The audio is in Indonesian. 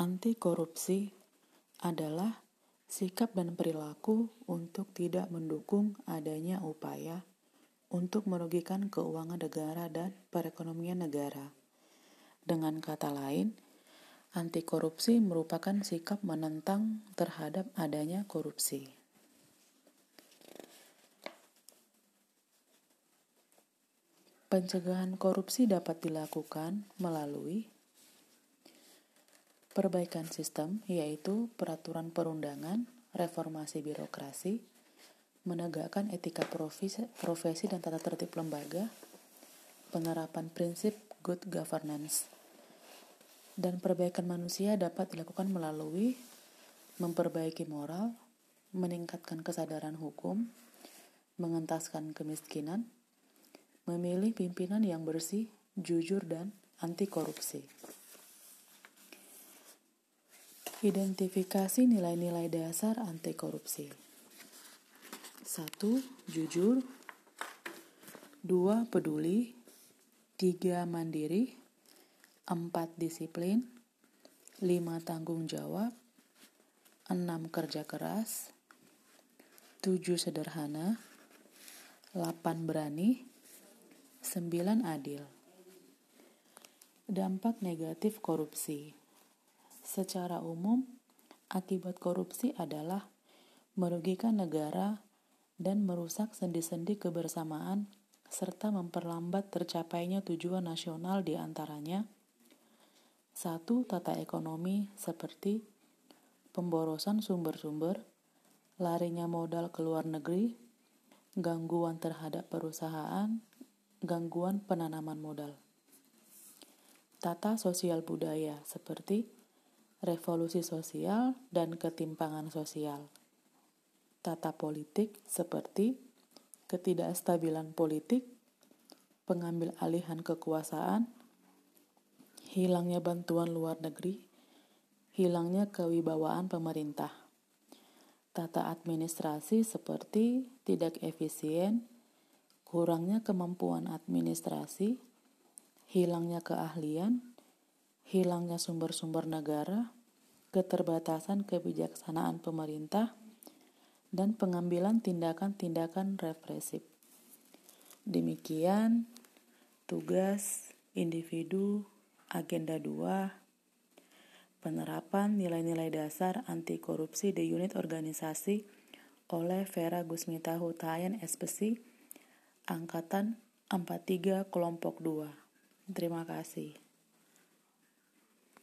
Anti korupsi adalah sikap dan perilaku untuk tidak mendukung adanya upaya untuk merugikan keuangan negara dan perekonomian negara. Dengan kata lain, anti korupsi merupakan sikap menentang terhadap adanya korupsi. Pencegahan korupsi dapat dilakukan melalui perbaikan sistem, yaitu peraturan perundangan, reformasi birokrasi, menegakkan etika profesi, profesi dan tata tertib lembaga, penerapan prinsip good governance, dan perbaikan manusia dapat dilakukan melalui memperbaiki moral, meningkatkan kesadaran hukum, mengentaskan kemiskinan, memilih pimpinan yang bersih, jujur, dan anti korupsi. Identifikasi nilai-nilai dasar anti korupsi. 1. Jujur 2. Peduli 3. Mandiri 4. Disiplin 5. Tanggung jawab 6. Kerja keras 7. Sederhana 8. Berani 9. Adil Dampak negatif korupsi Secara umum, akibat korupsi adalah merugikan negara dan merusak sendi-sendi kebersamaan serta memperlambat tercapainya tujuan nasional di antaranya satu tata ekonomi seperti pemborosan sumber-sumber, larinya modal ke luar negeri, gangguan terhadap perusahaan, gangguan penanaman modal. Tata sosial budaya seperti revolusi sosial, dan ketimpangan sosial. Tata politik seperti ketidakstabilan politik, pengambil alihan kekuasaan, hilangnya bantuan luar negeri, hilangnya kewibawaan pemerintah. Tata administrasi seperti tidak efisien, kurangnya kemampuan administrasi, hilangnya keahlian, hilangnya sumber-sumber negara, keterbatasan kebijaksanaan pemerintah, dan pengambilan tindakan-tindakan represif. Demikian tugas individu agenda 2 penerapan nilai-nilai dasar anti korupsi di unit organisasi oleh Vera Gusmita Hutayan SPC Angkatan 43 Kelompok 2. Terima kasih.